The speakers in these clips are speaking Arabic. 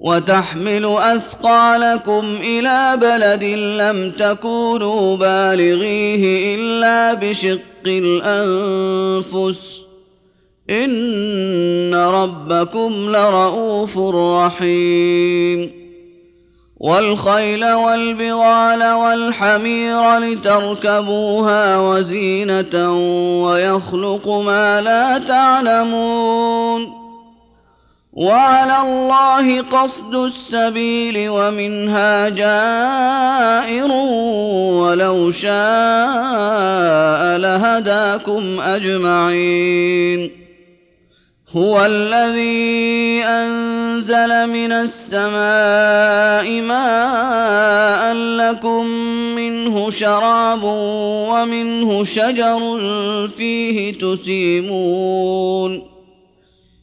وتحمل أثقالكم إلى بلد لم تكونوا بالغيه إلا بشق الأنفس. إن ربكم لرءوف رحيم. والخيل والبغال والحمير لتركبوها وزينة ويخلق ما لا تعلمون. وعلى الله قصد السبيل ومنها جائر ولو شاء لهداكم أجمعين. هو الذي أنزل من السماء ماء لكم منه شراب ومنه شجر فيه تسيمون.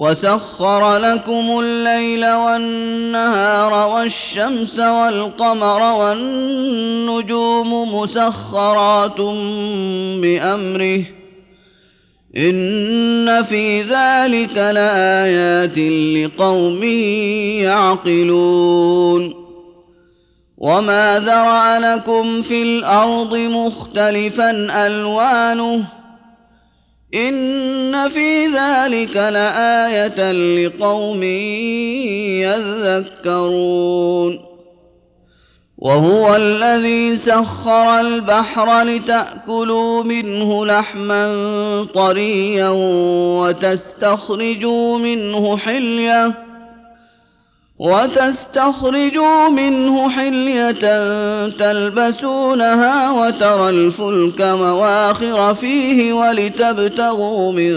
وسخر لكم الليل والنهار والشمس والقمر والنجوم مسخرات بامره ان في ذلك لايات لقوم يعقلون وما ذرا لكم في الأرض مختلفا الوانه ان في ذلك لايه لقوم يذكرون وهو الذي سخر البحر لتاكلوا منه لحما طريا وتستخرجوا منه حليه وتستخرجوا منه حلية تلبسونها وترى الفلك مواخر فيه ولتبتغوا من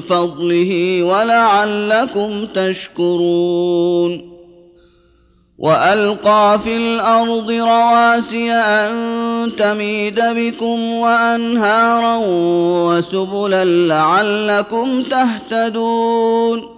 فضله ولعلكم تشكرون. وألقى في الأرض رواسي أن تميد بكم وأنهارا وسبلا لعلكم تهتدون.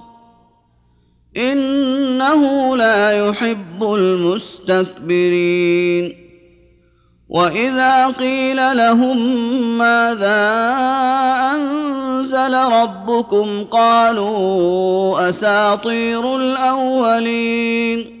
إنه لا يحب المستكبرين. وإذا قيل لهم ماذا أنزل ربكم قالوا أساطير الأولين.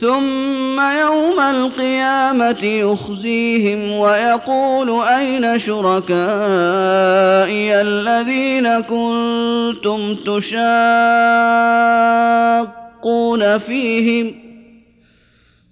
ثم يوم القيامة يخزيهم ويقول أين شركائي الذين كنتم تشاقون فيهم؟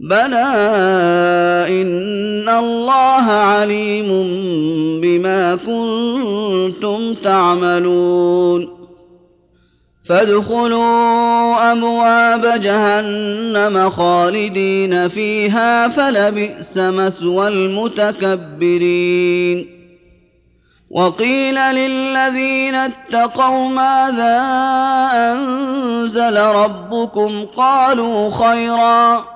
بلى ان الله عليم بما كنتم تعملون فادخلوا ابواب جهنم خالدين فيها فلبئس مثوى المتكبرين وقيل للذين اتقوا ماذا انزل ربكم قالوا خيرا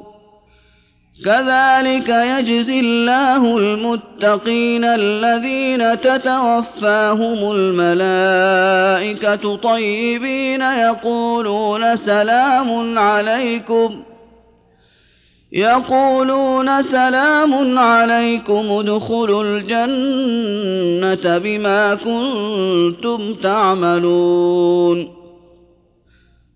كذلك يجزي الله المتقين الذين تتوفاهم الملائكة طيبين يقولون سلام عليكم يقولون سلام عليكم ادخلوا الجنة بما كنتم تعملون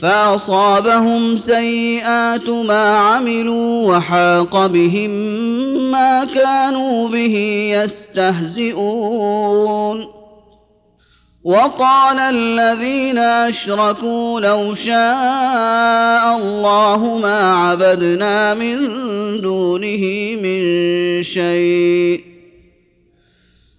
فأصابهم سيئات ما عملوا وحاق بهم ما كانوا به يستهزئون. وقال الذين أشركوا لو شاء الله ما عبدنا من دونه من شيء.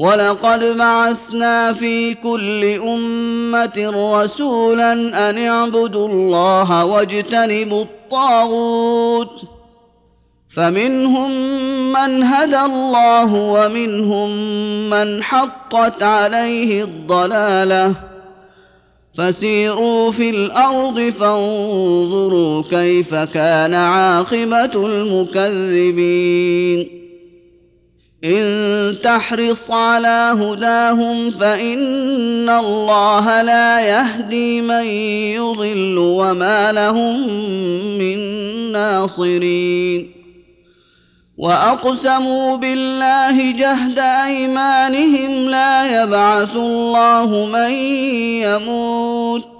ولقد بعثنا في كل امه رسولا ان اعبدوا الله واجتنبوا الطاغوت فمنهم من هدى الله ومنهم من حقت عليه الضلاله فسيروا في الأرض فانظروا كيف كان عاقبه المكذبين إن تحرص على هداهم فإن الله لا يهدي من يضل وما لهم من ناصرين. وأقسموا بالله جهد أيمانهم لا يبعث الله من يموت.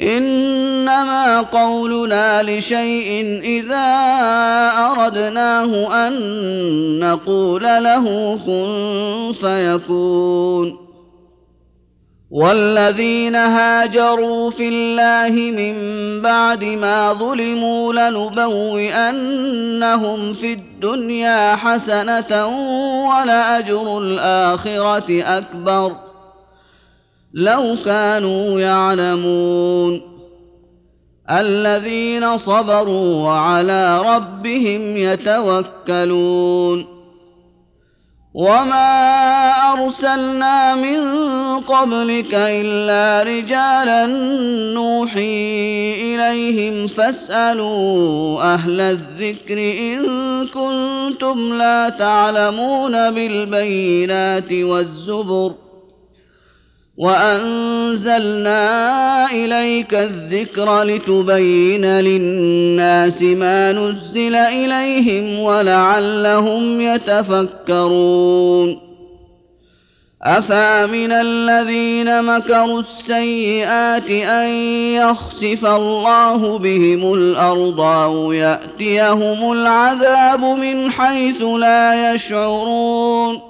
إنما قولنا لشيء إذا أردناه أن نقول له كن فيكون. والذين هاجروا في الله من بعد ما ظلموا لنبوئنهم في الدنيا حسنة ولاجر الآخرة أكبر. لو كانوا يعلمون الذين صبروا وعلى ربهم يتوكلون وما أرسلنا من قبلك إلا رجالا نوحي إليهم فاسألوا أهل الذكر إن كنتم لا تعلمون بالبينات والزبر وأنزلنا إليك الذكر لتبين للناس ما نزل إليهم ولعلهم يتفكرون. افامن الذين مكروا السيئات أن يخسف الله بهم الأرض أو يأتيهم العذاب من حيث لا يشعرون؟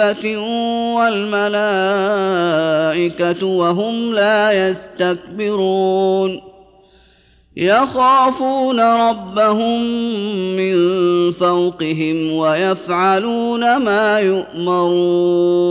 دابة والملائكة وهم لا يستكبرون يخافون ربهم من فوقهم ويفعلون ما يؤمرون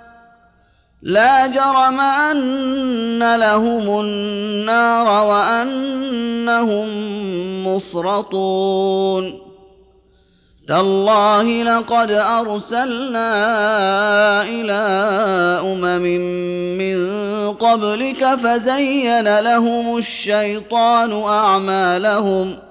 لا جرم أن لهم النار وأنهم مفرطون. تالله لقد أرسلنا إلى أمم من قبلك فزين لهم الشيطان أعمالهم.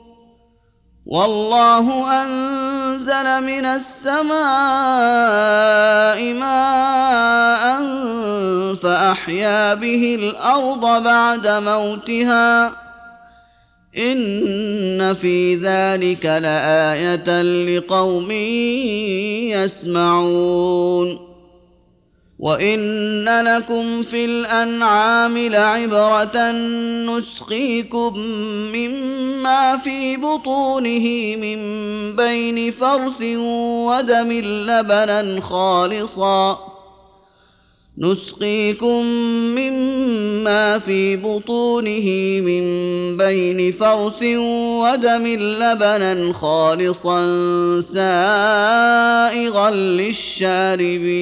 والله أنزل من السماء ماء فأحيا به الأرض بعد موتها. إن في ذلك لآية لقوم يسمعون. وان لكم في الانعام لعبره نسقيكم مما في بطونه من بين فرث ودم لبنا خالصا نسقيكم مما في بطونه من بين فرث ودم لبنا خالصا سائغا للشاربين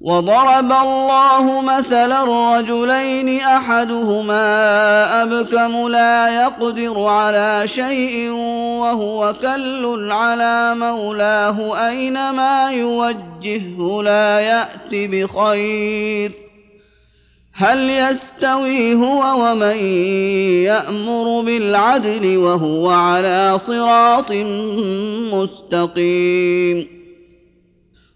وضرب الله مثلا رجلين أحدهما أبكم لا يقدر على شيء وهو كل على مولاه أينما يوجهه لا يأت بخير. هل يستوي هو ومن يأمر بالعدل وهو على صراط مستقيم؟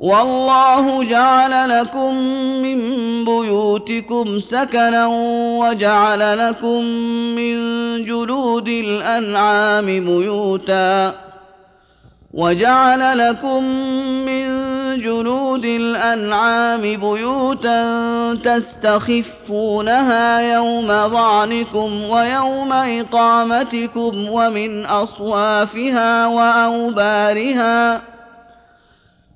والله جعل لكم من بيوتكم سكنا وجعل لكم من جلود الأنعام بيوتا وجعل لكم من جلود الأنعام بيوتا تستخفونها يوم ظعنكم ويوم إقامتكم ومن أصوافها وأوبارها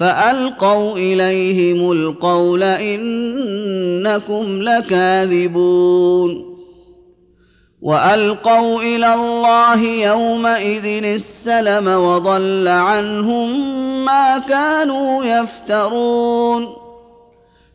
فألقوا إليهم القول إنكم لكاذبون. وألقوا إلى الله يومئذ السلم وضل عنهم ما كانوا يفترون.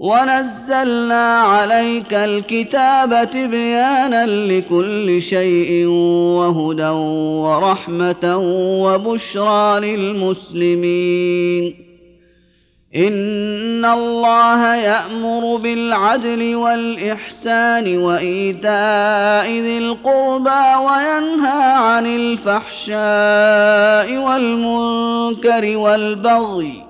ونزلنا عليك الكتاب تبيانا لكل شيء وهدى ورحمه وبشرى للمسلمين ان الله يامر بالعدل والاحسان وايتاء ذي القربى وينهى عن الفحشاء والمنكر والبغي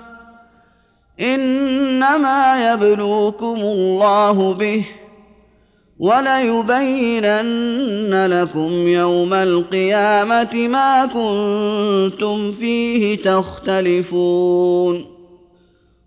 إنما يبلوكم الله به وليبينن لكم يوم القيامة ما كنتم فيه تختلفون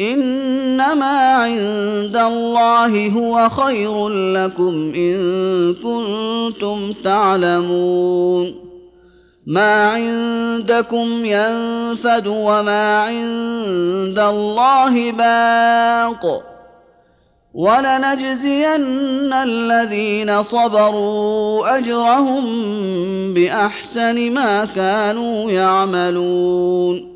إنما عند الله هو خير لكم إن كنتم تعلمون. ما عندكم ينفد وما عند الله باق. ولنجزين الذين صبروا أجرهم بأحسن ما كانوا يعملون.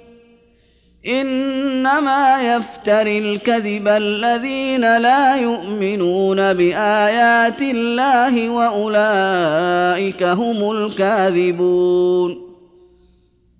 إنما يفتري الكذب الذين لا يؤمنون بآيات الله وأولئك هم الكاذبون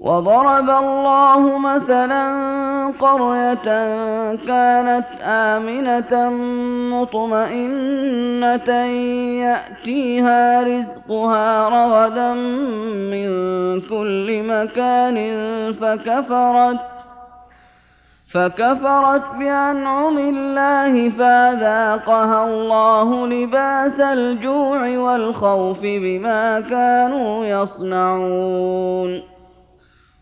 وضرب الله مثلا قرية كانت آمنة مطمئنة يأتيها رزقها رغدا من كل مكان فكفرت فكفرت بأنعم الله فاذاقها الله لباس الجوع والخوف بما كانوا يصنعون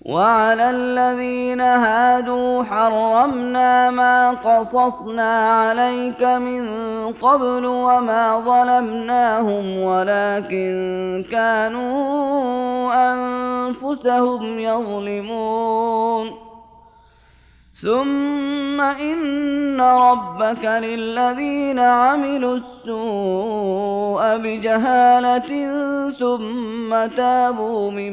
وعلى الذين هادوا حرمنا ما قصصنا عليك من قبل وما ظلمناهم ولكن كانوا أنفسهم يظلمون. ثم إن ربك للذين عملوا السوء بجهالة ثم تابوا من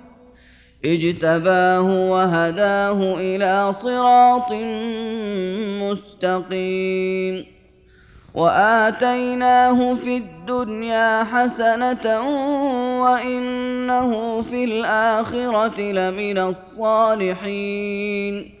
اجتباه وهداه إلى صراط مستقيم. وآتيناه في الدنيا حسنة وإنه في الآخرة لمن الصالحين.